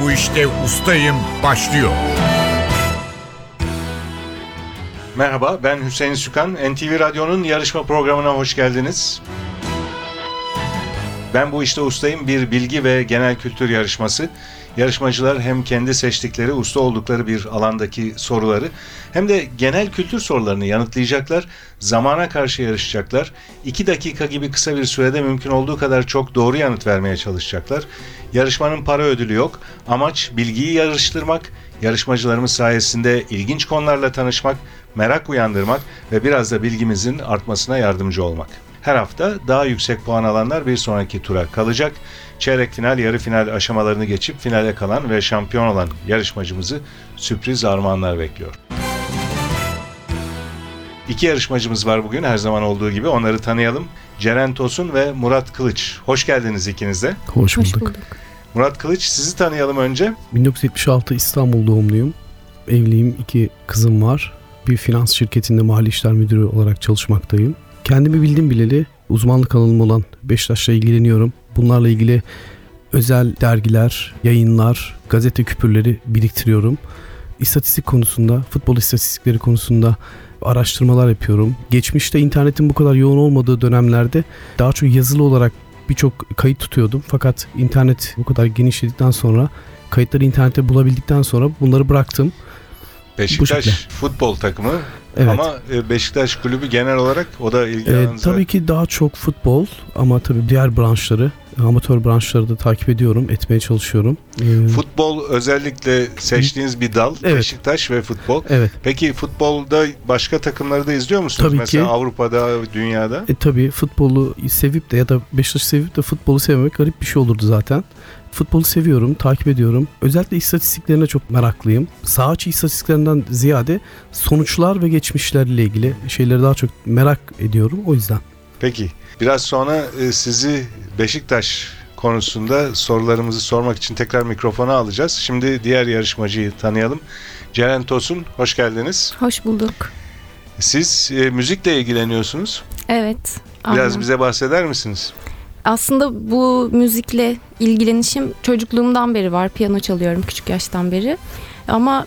bu işte ustayım başlıyor. Merhaba ben Hüseyin Sükan. NTV Radyo'nun yarışma programına hoş geldiniz. Ben bu işte ustayım bir bilgi ve genel kültür yarışması. Yarışmacılar hem kendi seçtikleri, usta oldukları bir alandaki soruları hem de genel kültür sorularını yanıtlayacaklar. Zamana karşı yarışacaklar. 2 dakika gibi kısa bir sürede mümkün olduğu kadar çok doğru yanıt vermeye çalışacaklar. Yarışmanın para ödülü yok. Amaç bilgiyi yarıştırmak, yarışmacılarımız sayesinde ilginç konularla tanışmak, merak uyandırmak ve biraz da bilgimizin artmasına yardımcı olmak. Her hafta daha yüksek puan alanlar bir sonraki tura kalacak. Çeyrek final, yarı final aşamalarını geçip finale kalan ve şampiyon olan yarışmacımızı sürpriz armağanlar bekliyor. İki yarışmacımız var bugün her zaman olduğu gibi onları tanıyalım. Ceren Tosun ve Murat Kılıç. Hoş geldiniz ikiniz de. Hoş bulduk. Hoş bulduk. Murat Kılıç sizi tanıyalım önce. 1976 İstanbul doğumluyum. Evliyim, iki kızım var. Bir finans şirketinde mali işler müdürü olarak çalışmaktayım. Kendimi bildim bileli uzmanlık alanım olan Beşiktaş'la ilgileniyorum. Bunlarla ilgili özel dergiler, yayınlar, gazete küpürleri biriktiriyorum. İstatistik konusunda, futbol istatistikleri konusunda araştırmalar yapıyorum. Geçmişte internetin bu kadar yoğun olmadığı dönemlerde daha çok yazılı olarak birçok kayıt tutuyordum. Fakat internet bu kadar genişledikten sonra kayıtları internette bulabildikten sonra bunları bıraktım. Beşiktaş futbol takımı Evet. ama e, Beşiktaş kulübü genel olarak o da ilgi Ee, alanınıza- tabii ki daha çok futbol ama tabii diğer branşları, amatör branşları da takip ediyorum, etmeye çalışıyorum. Ee, Futbol özellikle seçtiğiniz bir dal Evet. Beşiktaş ve futbol. evet. Peki futbolda başka takımları da izliyor musunuz? Tabii Mesela ki. Avrupa'da, dünyada. E tabii futbolu sevip de ya da Beşiktaş'ı sevip de futbolu sevmemek garip bir şey olurdu zaten. Futbolu seviyorum, takip ediyorum. Özellikle istatistiklerine çok meraklıyım. Saha içi istatistiklerinden ziyade sonuçlar ve geçmişlerle ilgili şeyleri daha çok merak ediyorum o yüzden. Peki biraz sonra e, sizi Beşiktaş konusunda sorularımızı sormak için tekrar mikrofona alacağız. Şimdi diğer yarışmacıyı tanıyalım. Ceren Tosun, hoş geldiniz. Hoş bulduk. Siz e, müzikle ilgileniyorsunuz. Evet. Biraz aynen. bize bahseder misiniz? Aslında bu müzikle ilgilenişim çocukluğumdan beri var. Piyano çalıyorum küçük yaştan beri. Ama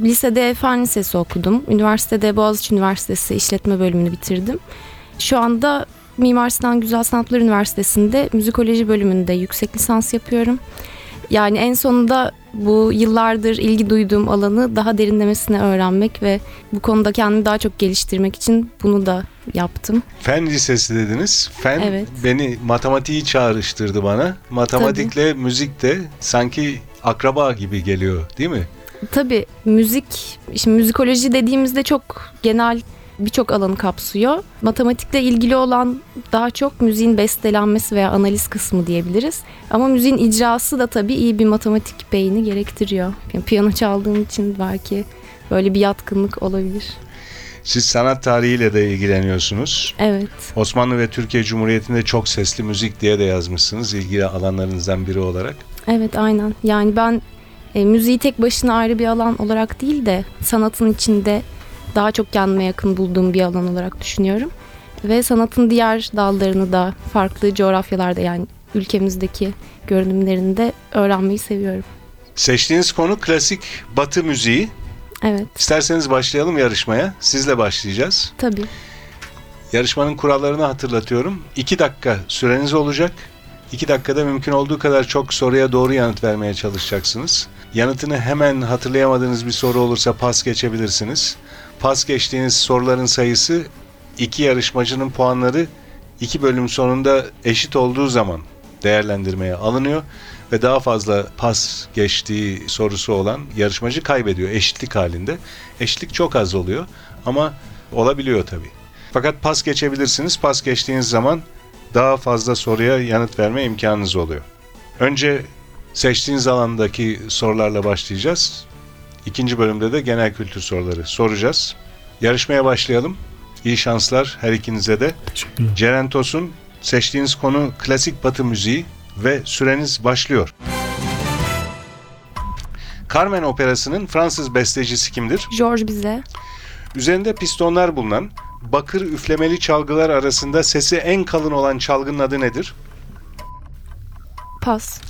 lisede fen lisesi okudum. Üniversitede Boğaziçi Üniversitesi işletme bölümünü bitirdim. Şu anda Mimar Sinan Güzel Sanatlar Üniversitesi'nde müzikoloji bölümünde yüksek lisans yapıyorum. Yani en sonunda bu yıllardır ilgi duyduğum alanı daha derinlemesine öğrenmek ve bu konuda kendimi daha çok geliştirmek için bunu da yaptım. Fen lisesi dediniz. Fen Evet. beni matematiği çağrıştırdı bana. Matematikle müzik de sanki akraba gibi geliyor değil mi? Tabii müzik, şimdi müzikoloji dediğimizde çok genel birçok alanı kapsıyor. Matematikle ilgili olan daha çok müziğin bestelenmesi veya analiz kısmı diyebiliriz. Ama müziğin icrası da tabii iyi bir matematik beyni gerektiriyor. Yani piyano çaldığım için belki böyle bir yatkınlık olabilir. Siz sanat tarihiyle de ilgileniyorsunuz. Evet. Osmanlı ve Türkiye Cumhuriyeti'nde çok sesli müzik diye de yazmışsınız ilgili alanlarınızdan biri olarak. Evet aynen. Yani ben e, müziği tek başına ayrı bir alan olarak değil de sanatın içinde daha çok kendime yakın bulduğum bir alan olarak düşünüyorum. Ve sanatın diğer dallarını da farklı coğrafyalarda yani ülkemizdeki görünümlerini de öğrenmeyi seviyorum. Seçtiğiniz konu klasik batı müziği. Evet İsterseniz başlayalım yarışmaya. Sizle başlayacağız. tabii. Yarışmanın kurallarını hatırlatıyorum. 2 dakika süreniz olacak. 2 dakikada mümkün olduğu kadar çok soruya doğru yanıt vermeye çalışacaksınız. Yanıtını hemen hatırlayamadığınız bir soru olursa pas geçebilirsiniz. Pas geçtiğiniz soruların sayısı iki yarışmacının puanları iki bölüm sonunda eşit olduğu zaman değerlendirmeye alınıyor ve daha fazla pas geçtiği sorusu olan yarışmacı kaybediyor eşitlik halinde. Eşitlik çok az oluyor ama olabiliyor tabii. Fakat pas geçebilirsiniz. Pas geçtiğiniz zaman daha fazla soruya yanıt verme imkanınız oluyor. Önce seçtiğiniz alandaki sorularla başlayacağız. İkinci bölümde de genel kültür soruları soracağız. Yarışmaya başlayalım. İyi şanslar her ikinize de. Teşekkürler. Ceren Tosun, seçtiğiniz konu klasik batı müziği ve süreniz başlıyor. Carmen Operası'nın Fransız bestecisi kimdir? George bize Üzerinde pistonlar bulunan bakır üflemeli çalgılar arasında sesi en kalın olan çalgının adı nedir? pas.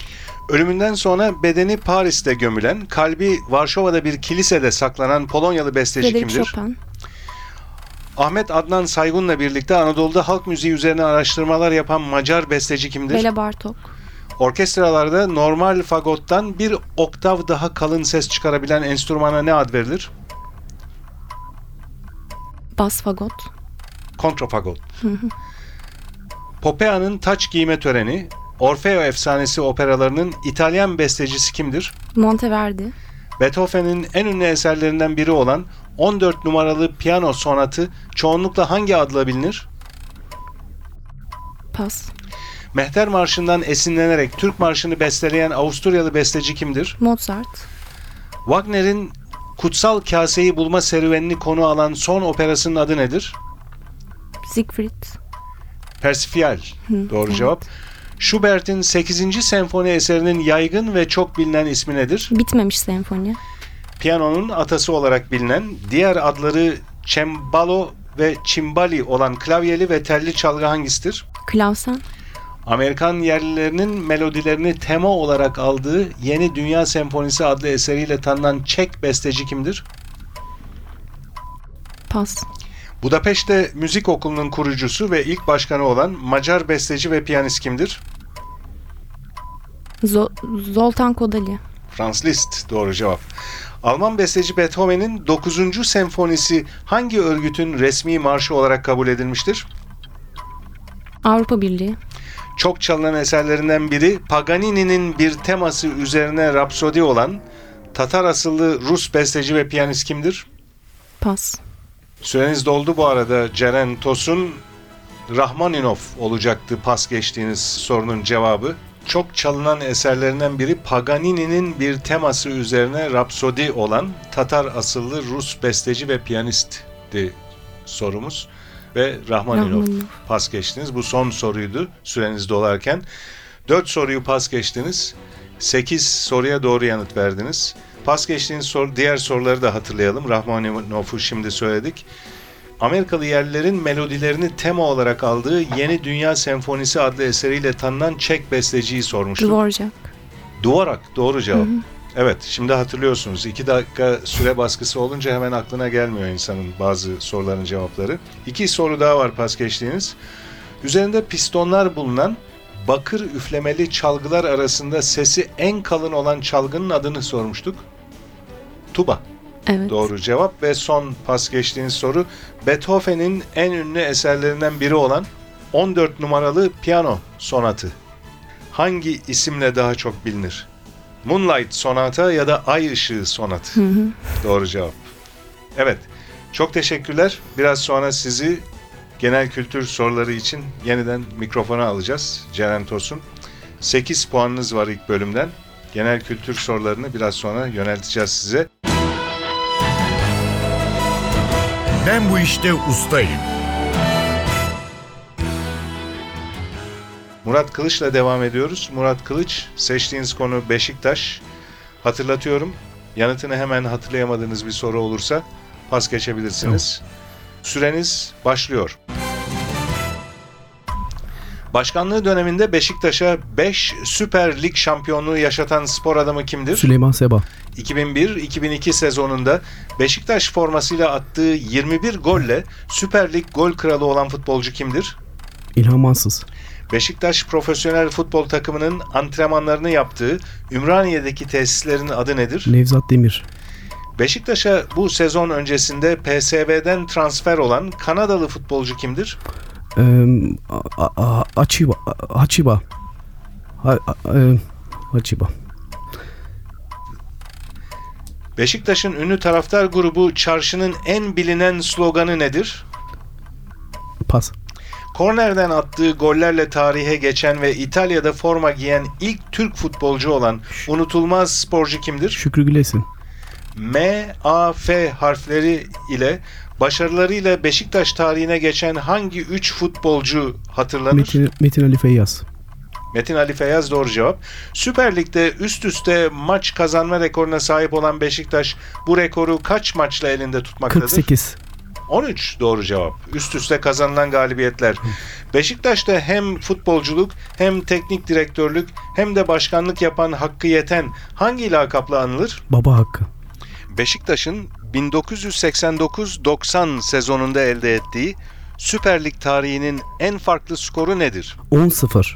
Ölümünden sonra bedeni Paris'te gömülen, kalbi Varşova'da bir kilisede saklanan Polonyalı besteci Frederic kimdir? Chopin. Ahmet Adnan Saygun'la birlikte Anadolu'da halk müziği üzerine araştırmalar yapan Macar besteci kimdir? Bela Bartok. Orkestralarda normal fagottan bir oktav daha kalın ses çıkarabilen enstrümana ne ad verilir? Bas fagot. Kontrafagot. Poppea'nın taç giyme töreni, Orfeo efsanesi operalarının İtalyan bestecisi kimdir? Monteverdi. Beethoven'in en ünlü eserlerinden biri olan 14 numaralı piyano sonatı çoğunlukla hangi adla bilinir? Pas. Mehter Marşı'ndan esinlenerek Türk Marşı'nı besteleyen Avusturyalı besteci kimdir? Mozart. Wagner'in Kutsal Kaseyi Bulma serüvenini konu alan son operasının adı nedir? Siegfried. Persifial. Doğru evet. cevap. Schubert'in 8. senfoni eserinin yaygın ve çok bilinen ismi nedir? Bitmemiş senfoni. Piyanonun atası olarak bilinen, diğer adları cembalo ve cimbali olan klavyeli ve telli çalgı hangisidir? Klausen. Amerikan yerlilerinin melodilerini tema olarak aldığı Yeni Dünya Senfonisi adlı eseriyle tanınan Çek besteci kimdir? Pas. Budapeşte Müzik Okulu'nun kurucusu ve ilk başkanı olan Macar besteci ve piyanist kimdir? Zo- Zoltan Kodali. Franz Liszt doğru cevap. Alman besteci Beethoven'in 9. senfonisi hangi örgütün resmi marşı olarak kabul edilmiştir? Avrupa Birliği. Çok çalınan eserlerinden biri Paganini'nin bir teması üzerine rapsodi olan Tatar asıllı Rus besteci ve piyanist kimdir? Pas. Süreniz doldu bu arada Ceren Tosun. Rahmaninov olacaktı pas geçtiğiniz sorunun cevabı. Çok çalınan eserlerinden biri Paganini'nin bir teması üzerine rapsodi olan Tatar asıllı Rus besteci ve piyanistti sorumuz. Ve Rahmaninov Rahmaninov. pas geçtiniz. Bu son soruydu süreniz dolarken. 4 soruyu pas geçtiniz. 8 soruya doğru yanıt verdiniz. Pas geçtiğiniz soru, diğer soruları da hatırlayalım. Rahmaninov'u şimdi söyledik. Amerikalı yerlilerin melodilerini tema olarak aldığı Yeni Dünya Senfonisi adlı eseriyle tanınan Çek besteciyi sormuştuk. Dvorak. Duvarak doğru cevap. Evet şimdi hatırlıyorsunuz. 2 dakika süre baskısı olunca hemen aklına gelmiyor insanın bazı soruların cevapları. İki soru daha var pas geçtiğiniz. Üzerinde pistonlar bulunan bakır üflemeli çalgılar arasında sesi en kalın olan çalgının adını sormuştuk. Tuba. Evet. Doğru cevap ve son pas geçtiğiniz soru Beethoven'in en ünlü eserlerinden biri olan 14 numaralı piyano sonatı. Hangi isimle daha çok bilinir? Moonlight sonata ya da Ay ışığı sonatı. Doğru cevap. Evet. Çok teşekkürler. Biraz sonra sizi genel kültür soruları için yeniden mikrofona alacağız. Ceren Tosun. 8 puanınız var ilk bölümden. Genel kültür sorularını biraz sonra yönelteceğiz size. Ben bu işte ustayım. Murat Kılıç'la devam ediyoruz. Murat Kılıç, seçtiğiniz konu Beşiktaş. Hatırlatıyorum, yanıtını hemen hatırlayamadığınız bir soru olursa pas geçebilirsiniz. Süreniz başlıyor. Başkanlığı döneminde Beşiktaş'a 5 Süper Lig şampiyonluğu yaşatan spor adamı kimdir? Süleyman Seba. 2001-2002 sezonunda Beşiktaş formasıyla attığı 21 golle Süper Lig gol kralı olan futbolcu kimdir? İlhan Mansız. Beşiktaş profesyonel futbol takımının antrenmanlarını yaptığı Ümraniye'deki tesislerin adı nedir? Nevzat Demir. Beşiktaş'a bu sezon öncesinde PSV'den transfer olan Kanadalı futbolcu kimdir? Ee, Achiba. A- Hachiba. Ha, A- e, Hachiba. Beşiktaş'ın ünlü taraftar grubu Çarşı'nın en bilinen sloganı nedir? Pas. Kornerden attığı gollerle tarihe geçen ve İtalya'da forma giyen ilk Türk futbolcu olan unutulmaz sporcu kimdir? Şükrü Gülesin. M, A, F harfleri ile başarılarıyla Beşiktaş tarihine geçen hangi 3 futbolcu hatırlanır? Metin, Metin, Metin Ali Feyyaz. Ali Feyyaz doğru cevap. Süper Lig'de üst üste maç kazanma rekoruna sahip olan Beşiktaş bu rekoru kaç maçla elinde tutmaktadır? 48. 13 doğru cevap. Üst üste kazanılan galibiyetler. Beşiktaş'ta hem futbolculuk hem teknik direktörlük hem de başkanlık yapan Hakkı Yeten hangi lakapla anılır? Baba hakkı. Beşiktaş'ın 1989-90 sezonunda elde ettiği Süper Lig tarihinin en farklı skoru nedir? 10-0.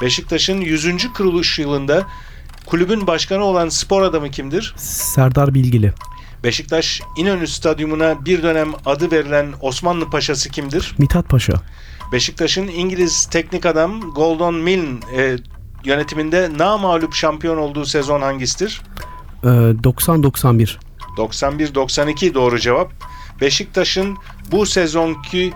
Beşiktaş'ın 100. kuruluş yılında kulübün başkanı olan spor adamı kimdir? Serdar Bilgili. Beşiktaş İnönü Stadyumuna bir dönem adı verilen Osmanlı Paşası kimdir? Mithat Paşa. Beşiktaş'ın İngiliz teknik adam Gordon Milne e, yönetiminde namağlup şampiyon olduğu sezon hangisidir? Ee, 90-91. 91-92 doğru cevap. Beşiktaş'ın bu sezonki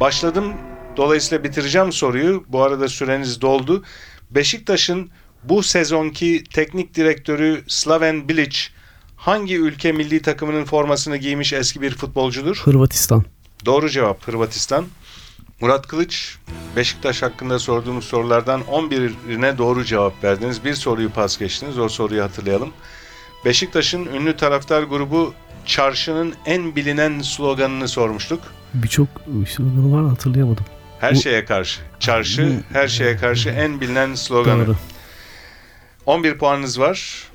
başladım dolayısıyla bitireceğim soruyu. Bu arada süreniz doldu. Beşiktaş'ın bu sezonki teknik direktörü Slaven Bilic hangi ülke milli takımının formasını giymiş eski bir futbolcudur? Hırvatistan. Doğru cevap Hırvatistan. Murat Kılıç, Beşiktaş hakkında sorduğumuz sorulardan 11'ine doğru cevap verdiniz. Bir soruyu pas geçtiniz. O soruyu hatırlayalım. Beşiktaş'ın ünlü taraftar grubu Çarşı'nın en bilinen sloganını sormuştuk. Birçok sloganı var hatırlayamadım. Her Bu- şeye karşı. Çarşı, her şeye karşı en bilinen sloganı. Doğru. 11 puanınız var.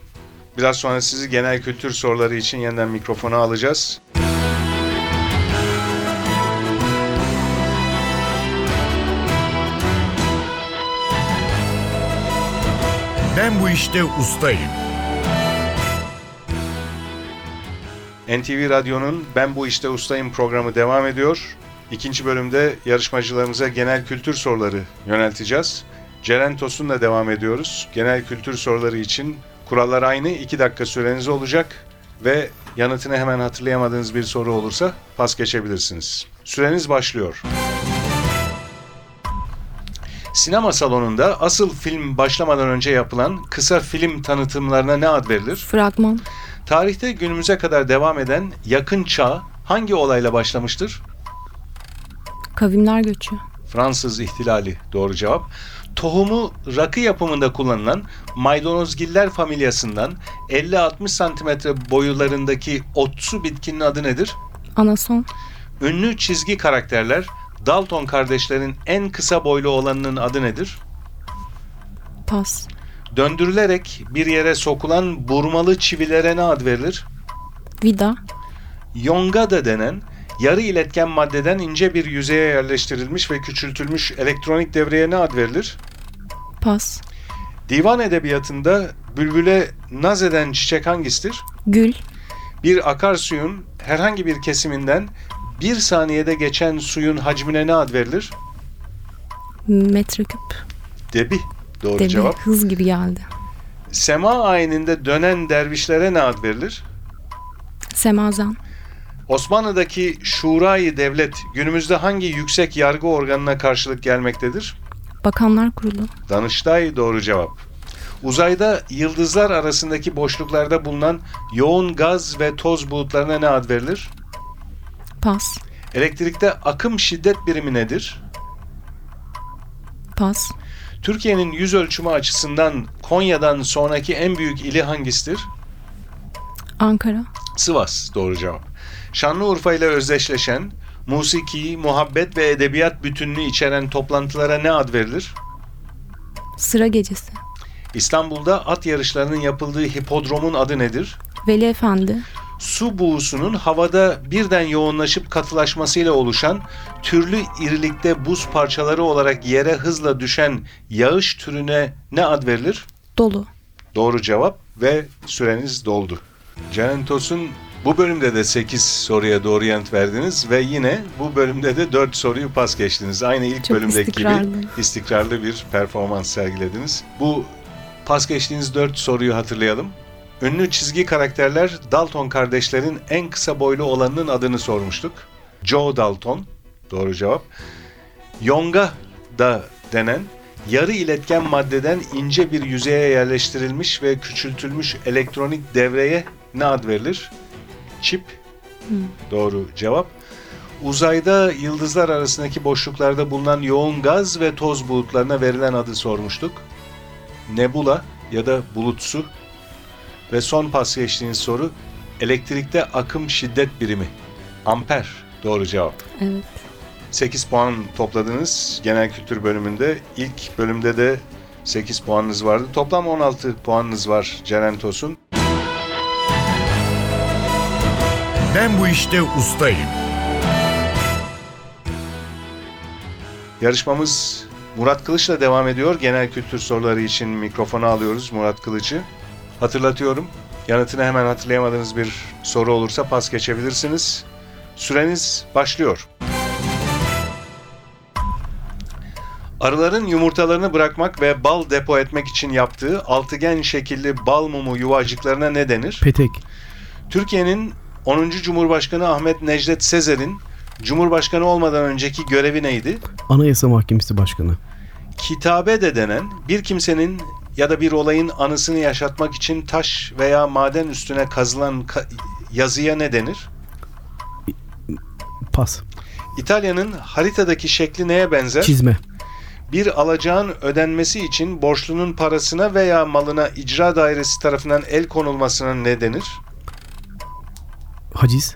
Biraz sonra sizi genel kültür soruları için yeniden mikrofona alacağız. Ben bu işte ustayım. NTV Radyo'nun Ben Bu İşte Ustayım programı devam ediyor. İkinci bölümde yarışmacılarımıza genel kültür soruları yönelteceğiz. Ceren Tosun'la devam ediyoruz. Genel kültür soruları için kurallar aynı. 2 dakika süreniz olacak ve yanıtını hemen hatırlayamadığınız bir soru olursa pas geçebilirsiniz. Süreniz başlıyor. Sinema salonunda asıl film başlamadan önce yapılan kısa film tanıtımlarına ne ad verilir? Fragman. Tarihte günümüze kadar devam eden yakın çağ hangi olayla başlamıştır? Kavimler göçü. Fransız ihtilali doğru cevap. Tohumu rakı yapımında kullanılan maydanozgiller familyasından 50-60 santimetre boyularındaki otsu bitkinin adı nedir? Anason. Ünlü çizgi karakterler Dalton kardeşlerin en kısa boylu olanının adı nedir? Pas. Döndürülerek bir yere sokulan burmalı çivilere ne ad verilir? Vida. Yonga da denen yarı iletken maddeden ince bir yüzeye yerleştirilmiş ve küçültülmüş elektronik devreye ne ad verilir? Pas. Divan edebiyatında bülbüle naz eden çiçek hangisidir? Gül. Bir akarsuyun herhangi bir kesiminden bir saniyede geçen suyun hacmine ne ad verilir? Metreküp. Debi. Doğru Debi. cevap. Hız gibi geldi. Sema ayininde dönen dervişlere ne ad verilir? Semazen. Osmanlı'daki Şurayı Devlet günümüzde hangi yüksek yargı organına karşılık gelmektedir? Bakanlar Kurulu. Danıştay doğru cevap. Uzayda yıldızlar arasındaki boşluklarda bulunan yoğun gaz ve toz bulutlarına ne ad verilir? Pas. Elektrikte akım şiddet birimi nedir? Pas. Türkiye'nin yüz ölçümü açısından Konya'dan sonraki en büyük ili hangisidir? Ankara. Sivas doğru cevap. Şanlıurfa ile özdeşleşen, musiki, muhabbet ve edebiyat bütününü içeren toplantılara ne ad verilir? Sıra gecesi. İstanbul'da at yarışlarının yapıldığı hipodromun adı nedir? Veli Efendi. Su buğusunun havada birden yoğunlaşıp katılaşmasıyla oluşan türlü irilikte buz parçaları olarak yere hızla düşen yağış türüne ne ad verilir? Dolu. Doğru cevap ve süreniz doldu. Ceren Tosun bu bölümde de 8 soruya doğru yanıt verdiniz ve yine bu bölümde de 4 soruyu pas geçtiniz. Aynı ilk Çok bölümdeki istikrarlı. gibi istikrarlı bir performans sergilediniz. Bu pas geçtiğiniz 4 soruyu hatırlayalım. Ünlü çizgi karakterler Dalton kardeşlerin en kısa boylu olanının adını sormuştuk. Joe Dalton. Doğru cevap. Yonga da denen yarı iletken maddeden ince bir yüzeye yerleştirilmiş ve küçültülmüş elektronik devreye ne ad verilir? Çip. Doğru cevap. Uzayda yıldızlar arasındaki boşluklarda bulunan yoğun gaz ve toz bulutlarına verilen adı sormuştuk. Nebula ya da bulutsu. Ve son pas geçtiğiniz soru elektrikte akım şiddet birimi. Amper doğru cevap. Evet. 8 puan topladınız genel kültür bölümünde. İlk bölümde de 8 puanınız vardı. Toplam 16 puanınız var Ceren Tosun. Ben bu işte ustayım. Yarışmamız Murat Kılıç'la devam ediyor. Genel kültür soruları için mikrofonu alıyoruz Murat Kılıç'ı. Hatırlatıyorum. Yanıtını hemen hatırlayamadığınız bir soru olursa pas geçebilirsiniz. Süreniz başlıyor. Arıların yumurtalarını bırakmak ve bal depo etmek için yaptığı altıgen şekilli bal mumu yuvacıklarına ne denir? Petek. Türkiye'nin 10. Cumhurbaşkanı Ahmet Necdet Sezer'in Cumhurbaşkanı olmadan önceki görevi neydi? Anayasa Mahkemesi Başkanı. Kitabe de denen bir kimsenin ya da bir olayın anısını yaşatmak için taş veya maden üstüne kazılan ka- yazıya ne denir? Pas. İtalya'nın haritadaki şekli neye benzer? Çizme. Bir alacağın ödenmesi için borçlunun parasına veya malına icra dairesi tarafından el konulmasına ne denir? Haciz.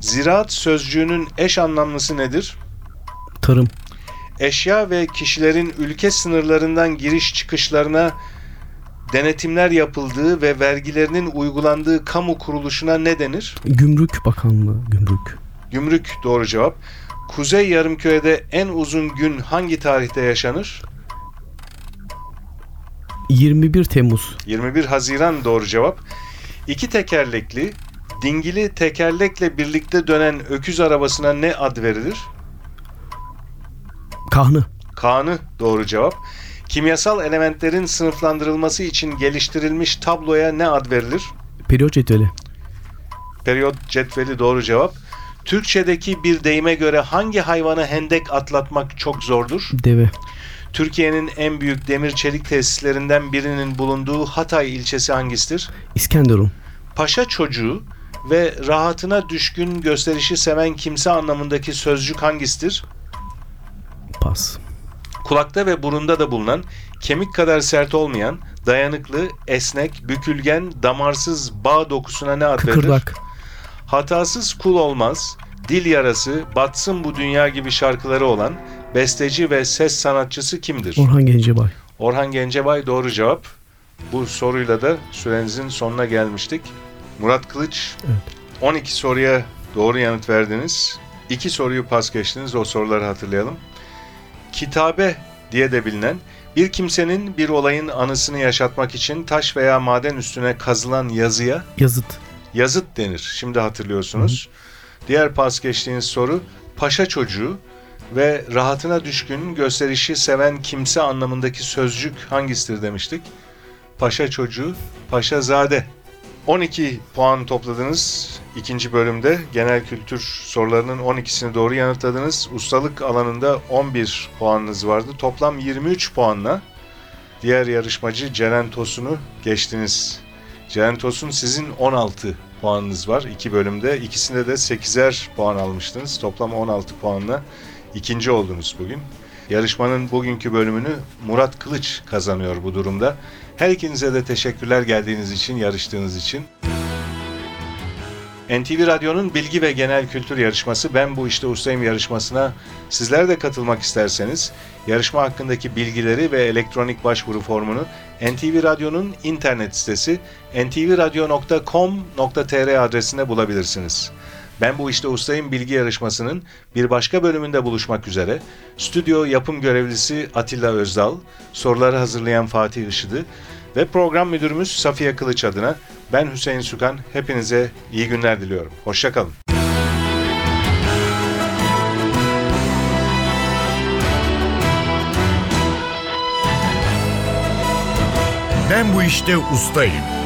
Ziraat sözcüğünün eş anlamlısı nedir? Tarım. eşya ve kişilerin ülke sınırlarından giriş çıkışlarına denetimler yapıldığı ve vergilerinin uygulandığı kamu kuruluşuna ne denir? Gümrük Bakanlığı. Gümrük. Gümrük doğru cevap. Kuzey Yarımküre'de en uzun gün hangi tarihte yaşanır? 21 Temmuz. 21 Haziran doğru cevap. İki tekerlekli, dingili tekerlekle birlikte dönen öküz arabasına ne ad verilir? Kahnı. Kaan'ı doğru cevap. Kimyasal elementlerin sınıflandırılması için geliştirilmiş tabloya ne ad verilir? Periyot cetveli. Periyot cetveli doğru cevap. Türkçedeki bir deyime göre hangi hayvanı hendek atlatmak çok zordur? Deve. Türkiye'nin en büyük demir çelik tesislerinden birinin bulunduğu Hatay ilçesi hangisidir? İskenderun. Paşa çocuğu ve rahatına düşkün gösterişi seven kimse anlamındaki sözcük hangisidir? Pas. Kulakta ve burunda da bulunan, kemik kadar sert olmayan, dayanıklı, esnek, bükülgen, damarsız bağ dokusuna ne ad verilir? Kıkırdak. Hatasız kul olmaz, dil yarası, batsın bu dünya gibi şarkıları olan besteci ve ses sanatçısı kimdir? Orhan Gencebay. Orhan Gencebay doğru cevap. Bu soruyla da sürenizin sonuna gelmiştik. Murat Kılıç Evet. 12 soruya doğru yanıt verdiniz. 2 soruyu pas geçtiniz. O soruları hatırlayalım. Kitabe diye de bilinen bir kimsenin bir olayın anısını yaşatmak için taş veya maden üstüne kazılan yazıya Yazıt. yazıt denir. Şimdi hatırlıyorsunuz. Diğer pas geçtiğiniz soru paşa çocuğu ve rahatına düşkün gösterişi seven kimse anlamındaki sözcük hangisidir demiştik. Paşa çocuğu, paşazade. 12 puan topladınız ikinci bölümde. Genel kültür sorularının 12'sini doğru yanıtladınız. Ustalık alanında 11 puanınız vardı. Toplam 23 puanla diğer yarışmacı Ceren Tosun'u geçtiniz. Ceren Tosun sizin 16 puanınız var iki bölümde. İkisinde de 8'er puan almıştınız. Toplam 16 puanla ikinci oldunuz bugün. Yarışmanın bugünkü bölümünü Murat Kılıç kazanıyor bu durumda. Her ikinize de teşekkürler geldiğiniz için, yarıştığınız için. NTV Radyo'nun bilgi ve genel kültür yarışması Ben Bu İşte Ustayım yarışmasına sizler de katılmak isterseniz yarışma hakkındaki bilgileri ve elektronik başvuru formunu NTV Radyo'nun internet sitesi ntvradio.com.tr adresinde bulabilirsiniz. Ben Bu İşte Ustayım bilgi yarışmasının bir başka bölümünde buluşmak üzere stüdyo yapım görevlisi Atilla Özdal, soruları hazırlayan Fatih Işıdı ve program müdürümüz Safiye Kılıç adına ben Hüseyin Sükan hepinize iyi günler diliyorum. Hoşçakalın. Ben bu işte ustayım.